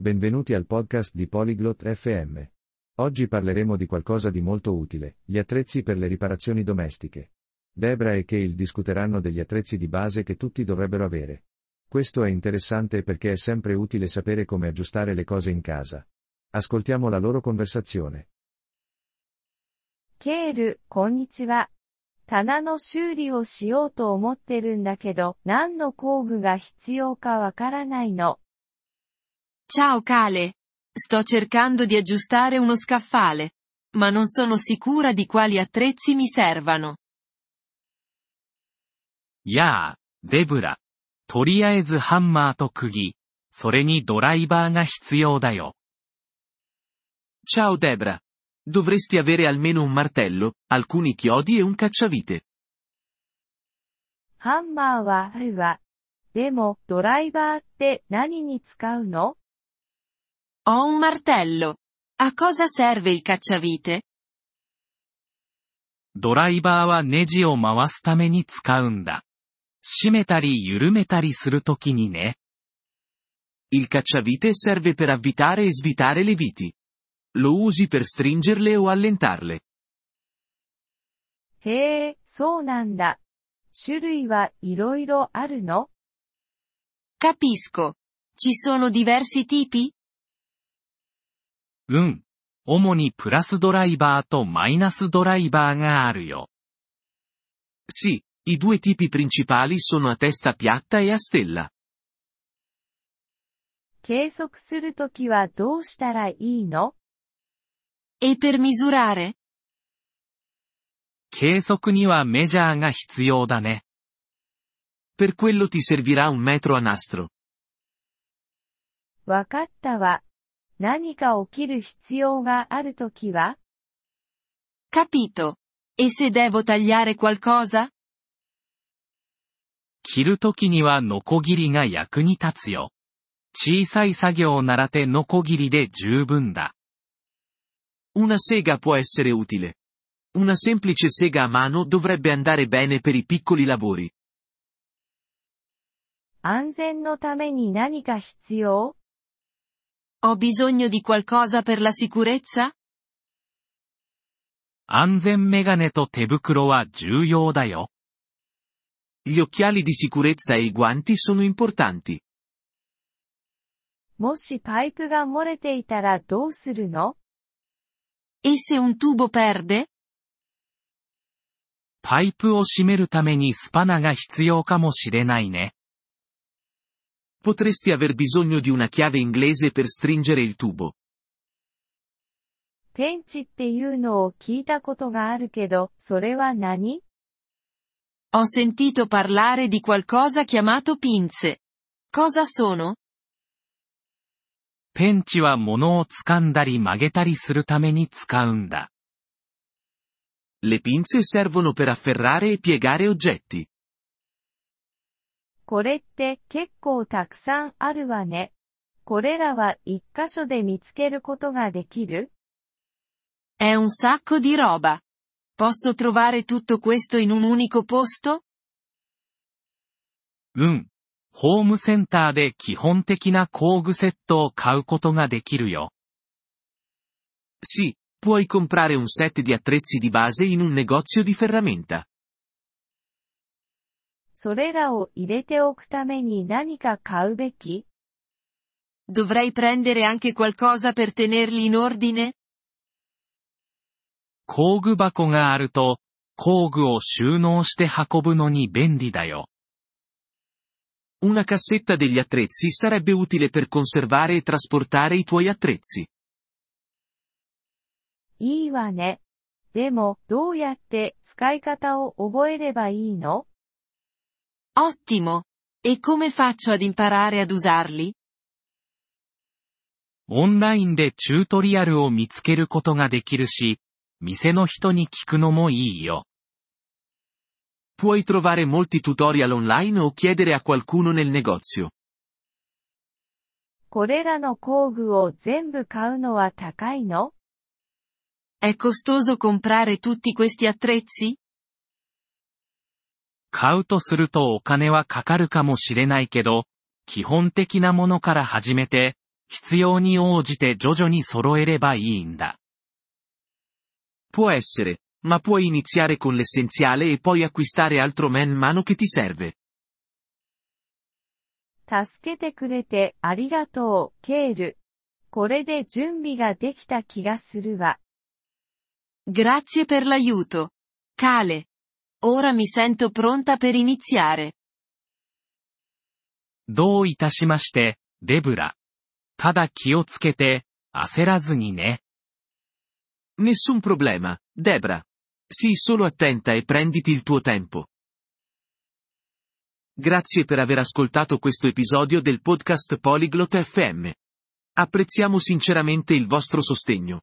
Benvenuti al podcast di Polyglot FM. Oggi parleremo di qualcosa di molto utile, gli attrezzi per le riparazioni domestiche. Debra e Cale discuteranno degli attrezzi di base che tutti dovrebbero avere. Questo è interessante perché è sempre utile sapere come aggiustare le cose in casa. Ascoltiamo la loro conversazione. ケール、こんにちは。棚の修理をしようと思ってるんだけど、何の工具が必要かわからないの。 Ciao Cale. Sto cercando di aggiustare uno scaffale. Ma non sono sicura di quali attrezzi mi servano. やあ、デブラ。とりあえずハンマーと釘。それにドライバーが必要だよ。 Ciao Debra. Dovresti avere almeno un martello, alcuni chiodi e un cacciavite. ハンマーはあるわ。でも、ドライバーって何に使うの Ho un martello. A cosa serve il cacciavite? ドライバーはネジを回すために使うんだ。締めたり緩めたりするときにね。 Il cacciavite serve per avvitare e svitare le viti. Lo usi per stringerle o allentarle. へえ、そうなんだ。種類はいろいろあるの Capisco. Ci sono diversi tipi? うん。主にプラスドライバーとマイナスドライバーがあるよ。Sì, i due tipi principali sono a testa piatta e a stella. 計測するときはどうしたらいいの E per misurare? 計測にはメジャーが必要だね。Per quello ti servirà un metro a nastro. わかったわ。何か起きる必要があるときは Capito. E se devo tagliare qualcosa? 切るときにはノコギリが役に立つよ。小さい作業なら手ノコギリで十分だ。Una sega può essere utile. Una semplice sega a mano dovrebbe andare bene per i piccoli lavori. 安全のために何か必要 Ho bisogno di qualcosa per la sicurezza? 安全メガネと手袋は重要だよ。 Gli occhiali di sicurezza e i guanti sono importanti. もしパイプが漏れていたらどうするの E se un tubo perde? パイプを閉めるためにスパナが必要かもしれないね。 Potresti aver bisogno di una chiave inglese per stringere il tubo. ペンチっていうのを聞いたことがあるけど、それは何 Ho sentito parlare di qualcosa chiamato pinze. Cosa sono? ペンチは物を掴んだり曲げたりするために使うんだ。 Le pinze servono per afferrare e piegare oggetti. これって結構たくさんあるわね。これらは一箇所で見つけることができる È un sacco di roba. Posso trovare tutto questo in un unico posto? うん。ホームセンターで基本的な工具セットを買うことができるよ。Sì, puoi comprare un set di attrezzi di base in un negozio di ferramenta. それらを入れておくために何か買うべき Dovrei prendere anche qualcosa per tenerli in ordine? 工具箱があると、工具を収納して運ぶのに便利だよ。 Una cassetta degli attrezzi sarebbe utile per conservare e trasportare i tuoi attrezzi. いいわね。でも、どうやって使い方を覚えればいいの Ottimo. E come faccio ad imparare ad usarli? オンラインでチュートリアルを見つけることができるし、店の人に聞くのもいいよ。 Puoi trovare molti tutorial online o chiedere a qualcuno nel negozio. これらの工具を全部買うのは高いの È costoso comprare tutti questi attrezzi? 買うとするとお金はかかるかもしれないけど、基本的なものから始めて、必要に応じて徐々に揃えればいいんだ。Può essere, ma puoi iniziare con l'essenziale e poi acquistare altro man mano che ti serve. 助けてくれてありがとう、ケール。これで準備ができた気がするわ。Grazie per l'aiuto. Kale. Ora mi sento pronta per iniziare. どういたしまして、デブラ。ただ気をつけて、焦らずにね。 Nessun problema, Debra. Sii solo attenta e prenditi il tuo tempo. Grazie per aver ascoltato questo episodio del podcast Polyglot FM. Apprezziamo sinceramente il vostro sostegno.